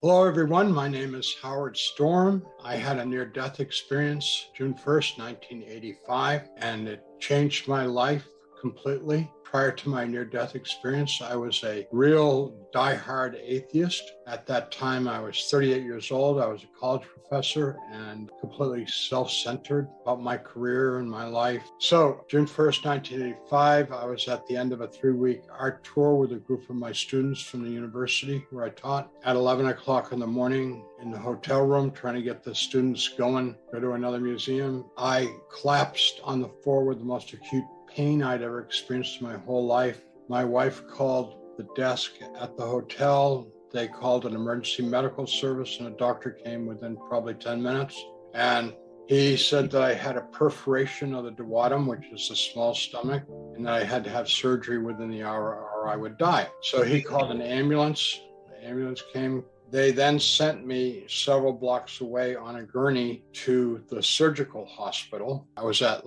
Hello, everyone. My name is Howard Storm. I had a near death experience June 1st, 1985, and it changed my life completely. Prior to my near death experience, I was a real die-hard atheist. At that time, I was 38 years old. I was a college professor and completely self centered about my career and my life. So, June 1st, 1985, I was at the end of a three week art tour with a group of my students from the university where I taught. At 11 o'clock in the morning, in the hotel room, trying to get the students going, go to another museum, I collapsed on the floor with the most acute pain I'd ever experienced in my whole life. My wife called the desk at the hotel. They called an emergency medical service, and a doctor came within probably 10 minutes. And he said that I had a perforation of the duodenum, which is the small stomach, and that I had to have surgery within the hour or I would die. So he called an ambulance. The ambulance came. They then sent me several blocks away on a gurney to the surgical hospital. I was at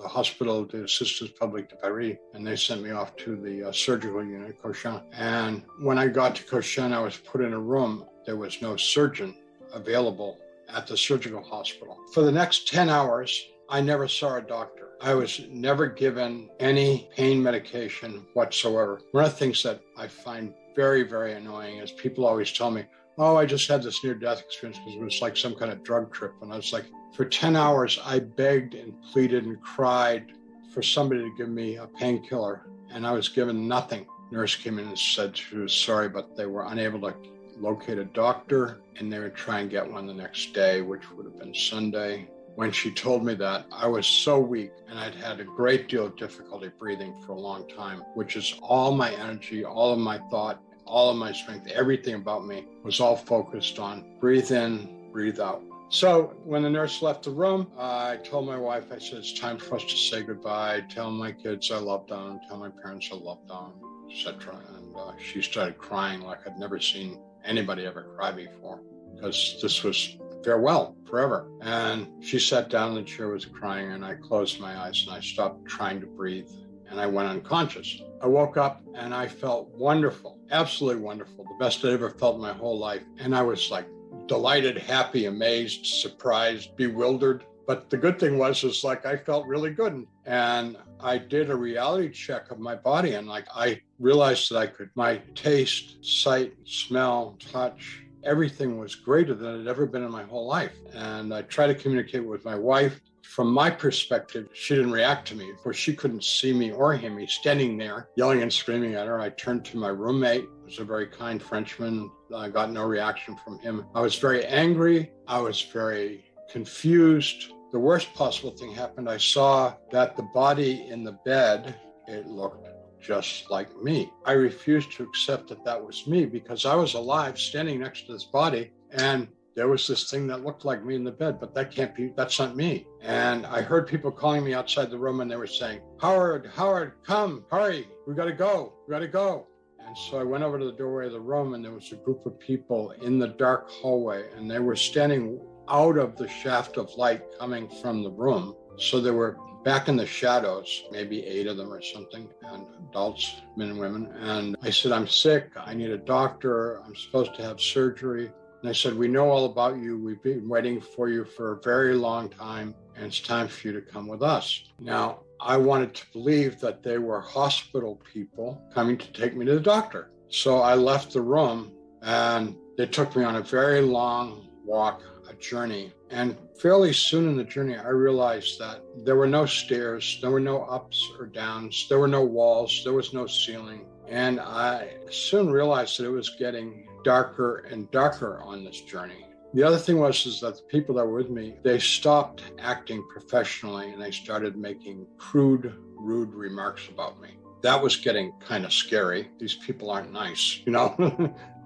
the hospital the Assistance Publique de Paris, and they sent me off to the uh, surgical unit, Cochin. And when I got to Cochin, I was put in a room. There was no surgeon available at the surgical hospital. For the next 10 hours, I never saw a doctor. I was never given any pain medication whatsoever. One of the things that I find very, very annoying is people always tell me, Oh, I just had this near death experience because it was like some kind of drug trip. And I was like, for 10 hours, I begged and pleaded and cried for somebody to give me a painkiller, and I was given nothing. Nurse came in and said she was sorry, but they were unable to locate a doctor, and they would try and get one the next day, which would have been Sunday. When she told me that, I was so weak and I'd had a great deal of difficulty breathing for a long time, which is all my energy, all of my thought, all of my strength, everything about me was all focused on breathe in, breathe out. So when the nurse left the room, I told my wife, I said, it's time for us to say goodbye. Tell my kids I love them. Tell my parents I love them, etc. And uh, she started crying like I'd never seen anybody ever cry before because this was farewell forever. And she sat down in the chair, was crying, and I closed my eyes and I stopped trying to breathe and I went unconscious. I woke up and I felt wonderful, absolutely wonderful, the best I ever felt in my whole life. And I was like delighted, happy, amazed, surprised, bewildered. But the good thing was, is like I felt really good. And I did a reality check of my body and like I realized that I could, my taste, sight, smell, touch, everything was greater than it had ever been in my whole life. And I tried to communicate with my wife. From my perspective, she didn't react to me. Course, she couldn't see me or hear me standing there yelling and screaming at her. I turned to my roommate, who was a very kind Frenchman. I got no reaction from him. I was very angry. I was very confused. The worst possible thing happened. I saw that the body in the bed, it looked just like me. I refused to accept that that was me because I was alive standing next to this body and there was this thing that looked like me in the bed, but that can't be, that's not me. And I heard people calling me outside the room and they were saying, Howard, Howard, come, hurry, we gotta go, we gotta go. And so I went over to the doorway of the room and there was a group of people in the dark hallway and they were standing out of the shaft of light coming from the room. So they were back in the shadows, maybe eight of them or something, and adults, men and women. And I said, I'm sick. I need a doctor. I'm supposed to have surgery. And I said, We know all about you. We've been waiting for you for a very long time, and it's time for you to come with us. Now, I wanted to believe that they were hospital people coming to take me to the doctor. So I left the room and they took me on a very long walk, a journey. And fairly soon in the journey, I realized that there were no stairs, there were no ups or downs, there were no walls, there was no ceiling. And I soon realized that it was getting darker and darker on this journey. The other thing was is that the people that were with me, they stopped acting professionally and they started making crude, rude remarks about me. That was getting kind of scary. These people aren't nice, you know.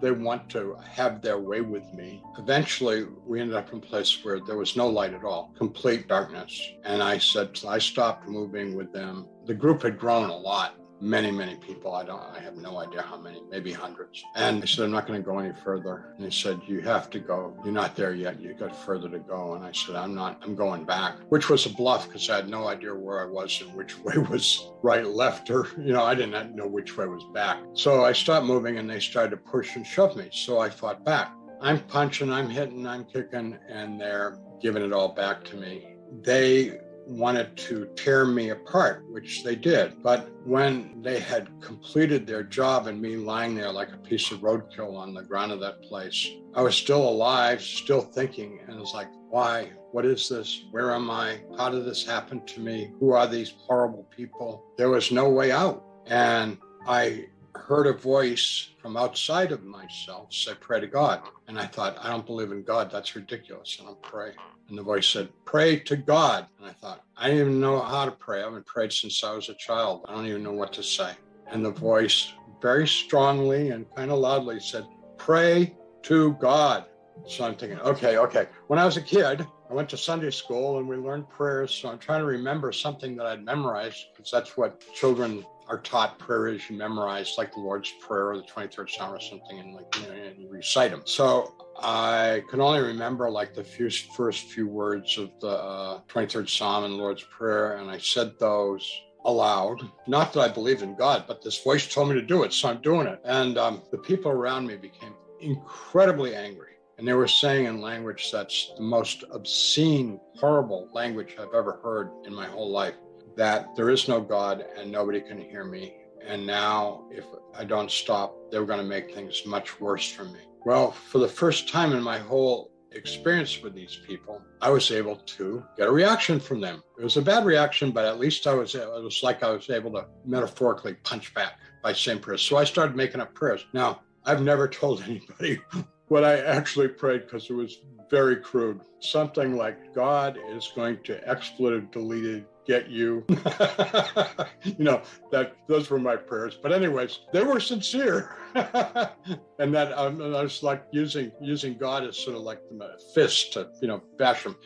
they want to have their way with me. Eventually, we ended up in a place where there was no light at all, complete darkness. And I said, I stopped moving with them. The group had grown a lot many, many people. I don't, I have no idea how many, maybe hundreds. And I said, I'm not going to go any further. And he said, You have to go. You're not there yet. You've got further to go. And I said, I'm not, I'm going back, which was a bluff because I had no idea where I was and which way was right, left, or, you know, I didn't know which way was back. So I stopped moving and they started to push and shove me. So I fought back. I'm punching, I'm hitting, I'm kicking, and they're giving it all back to me. They wanted to tear me apart, which they did. But when they had completed their job and me lying there like a piece of roadkill on the ground of that place, I was still alive, still thinking, and it's like, why? What is this? Where am I? How did this happen to me? Who are these horrible people? There was no way out. And I heard a voice from outside of myself say, Pray to God. And I thought, I don't believe in God. That's ridiculous. And I'm praying. And the voice said, Pray to God. And I thought, I didn't even know how to pray. I haven't prayed since I was a child. I don't even know what to say. And the voice very strongly and kind of loudly said, Pray to God. So I'm thinking, okay, okay. When I was a kid, I went to Sunday school and we learned prayers. So I'm trying to remember something that I'd memorized because that's what children are taught prayers you memorize, like the Lord's Prayer or the 23rd Psalm or something, and like you, know, and you recite them. So I can only remember like the few, first few words of the uh, 23rd Psalm and Lord's Prayer, and I said those aloud. Not that I believed in God, but this voice told me to do it, so I'm doing it. And um, the people around me became incredibly angry. And they were saying in language that's the most obscene, horrible language I've ever heard in my whole life that there is no God and nobody can hear me. And now, if I don't stop, they're going to make things much worse for me. Well, for the first time in my whole experience with these people, I was able to get a reaction from them. It was a bad reaction, but at least I was, it was like I was able to metaphorically punch back by saying prayers. So I started making up prayers. Now, I've never told anybody what I actually prayed because it was very crude. Something like God is going to expletive deleted get you. you know, that those were my prayers. But anyways, they were sincere. and that um, I was like using using God as sort of like the fist to, you know, bash them.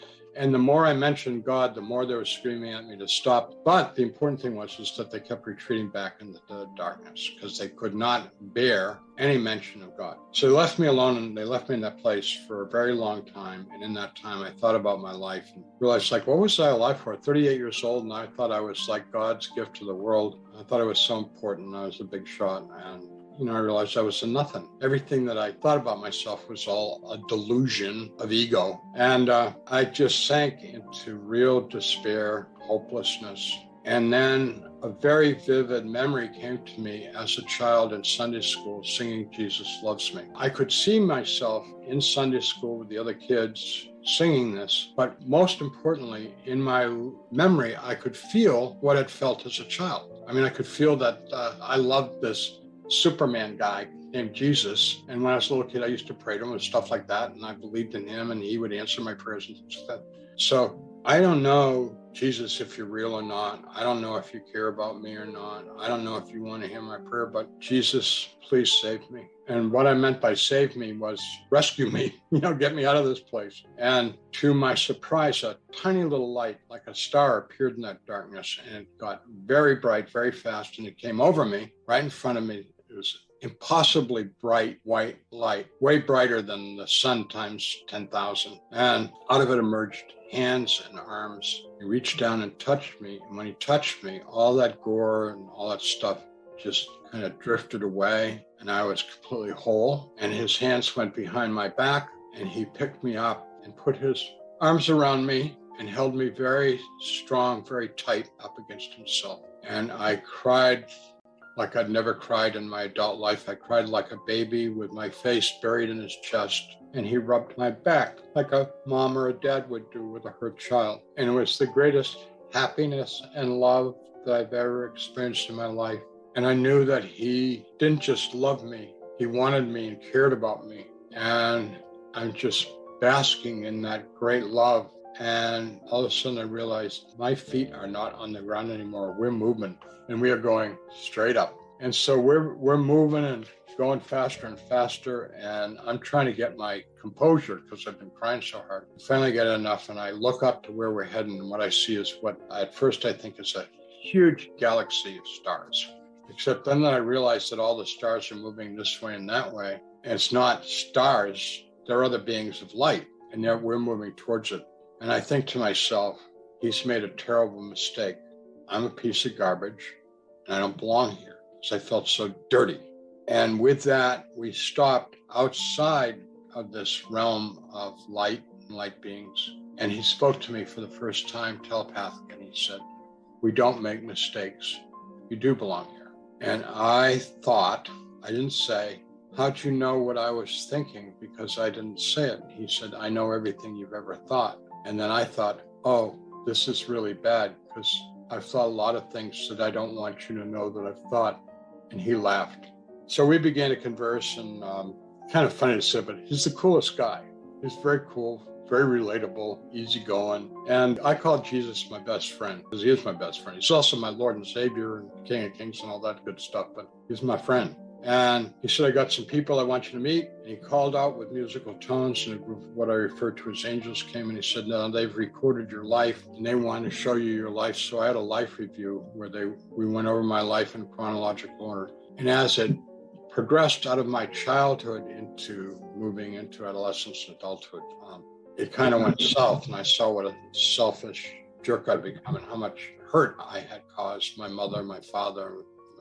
And the more I mentioned God, the more they were screaming at me to stop. But the important thing was is that they kept retreating back into the darkness because they could not bear any mention of God. So they left me alone and they left me in that place for a very long time. And in that time, I thought about my life and realized, like, what was I alive for? 38 years old, and I thought I was like God's gift to the world. I thought it was so important. I was a big shot, and you know, I realized I was a nothing. Everything that I thought about myself was all a delusion of ego. And uh, I just sank into real despair, hopelessness. And then a very vivid memory came to me as a child in Sunday school singing Jesus Loves Me. I could see myself in Sunday school with the other kids singing this, but most importantly, in my memory, I could feel what it felt as a child. I mean, I could feel that uh, I loved this Superman guy named Jesus. And when I was a little kid, I used to pray to him and stuff like that. And I believed in him and he would answer my prayers and stuff. So I don't know, Jesus, if you're real or not. I don't know if you care about me or not. I don't know if you want to hear my prayer, but Jesus, please save me. And what I meant by save me was rescue me, you know, get me out of this place. And to my surprise, a tiny little light, like a star, appeared in that darkness and it got very bright, very fast. And it came over me right in front of me was impossibly bright white light, way brighter than the sun times 10,000. And out of it emerged hands and arms. He reached down and touched me. And when he touched me, all that gore and all that stuff just kind of drifted away. And I was completely whole. And his hands went behind my back and he picked me up and put his arms around me and held me very strong, very tight up against himself. And I cried like I'd never cried in my adult life. I cried like a baby with my face buried in his chest. And he rubbed my back like a mom or a dad would do with a hurt child. And it was the greatest happiness and love that I've ever experienced in my life. And I knew that he didn't just love me, he wanted me and cared about me. And I'm just basking in that great love. And all of a sudden, I realized my feet are not on the ground anymore. We're moving and we are going straight up. And so we're we're moving and going faster and faster. And I'm trying to get my composure because I've been crying so hard. Finally get enough, and I look up to where we're heading, and what I see is what at first I think is a huge galaxy of stars. Except then I realize that all the stars are moving this way and that way. And it's not stars, they're other beings of light, and yet we're moving towards it. And I think to myself, he's made a terrible mistake. I'm a piece of garbage and I don't belong here. So I felt so dirty. And with that, we stopped outside of this realm of light and light beings. And he spoke to me for the first time telepathically. And he said, We don't make mistakes. You do belong here. And I thought, I didn't say, How'd you know what I was thinking? Because I didn't say it. He said, I know everything you've ever thought. And then I thought, Oh, this is really bad because I've thought a lot of things that I don't want you to know that I've thought. And he laughed. So we began to converse, and um, kind of funny to say, but he's the coolest guy. He's very cool, very relatable, easygoing. And I call Jesus my best friend because he is my best friend. He's also my Lord and Savior and King of Kings and all that good stuff, but he's my friend. And he said, I got some people I want you to meet. And he called out with musical tones, and a group of what I refer to as angels came, and he said, No, they've recorded your life and they want to show you your life. So I had a life review where they we went over my life in chronological order. And as it progressed out of my childhood into moving into adolescence and adulthood, um, it kind of went south. And I saw what a selfish jerk I'd become and how much hurt I had caused my mother, my father,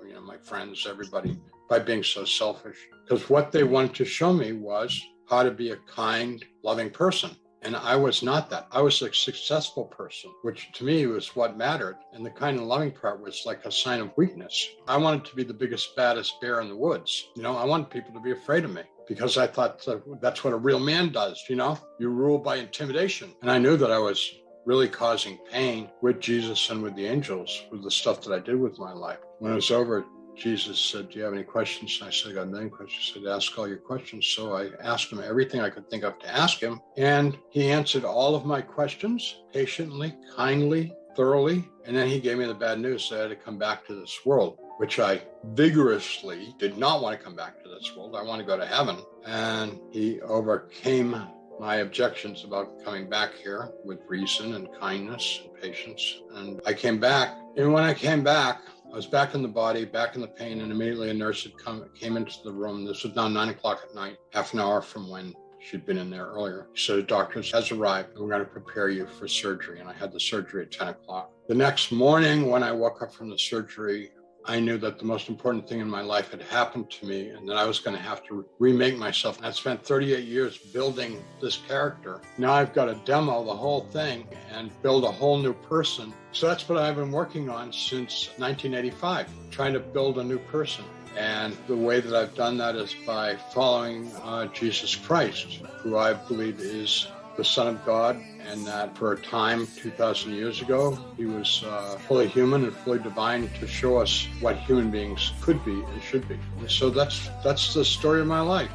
you know, my friends, everybody by being so selfish. Because what they wanted to show me was how to be a kind, loving person. And I was not that. I was a successful person, which to me was what mattered. And the kind and loving part was like a sign of weakness. I wanted to be the biggest, baddest bear in the woods. You know, I wanted people to be afraid of me because I thought that's what a real man does. You know, you rule by intimidation. And I knew that I was really causing pain with Jesus and with the angels with the stuff that I did with my life. When it was over, Jesus said, Do you have any questions? And I said, I got million questions. He said, Ask all your questions. So I asked him everything I could think of to ask him. And he answered all of my questions patiently, kindly, thoroughly. And then he gave me the bad news that I had to come back to this world, which I vigorously did not want to come back to this world. I want to go to heaven. And he overcame my objections about coming back here with reason and kindness and patience. And I came back. And when I came back, I was back in the body, back in the pain, and immediately a nurse had come, came into the room. This was now nine o'clock at night, half an hour from when she'd been in there earlier. She said, Doctor has arrived, and we're going to prepare you for surgery. And I had the surgery at 10 o'clock. The next morning, when I woke up from the surgery, I knew that the most important thing in my life had happened to me and that I was going to have to remake myself. I spent 38 years building this character. Now I've got to demo the whole thing and build a whole new person. So that's what I've been working on since 1985, trying to build a new person. And the way that I've done that is by following uh, Jesus Christ, who I believe is the Son of God, and that for a time, 2,000 years ago, he was uh, fully human and fully divine to show us what human beings could be and should be. So that's that's the story of my life.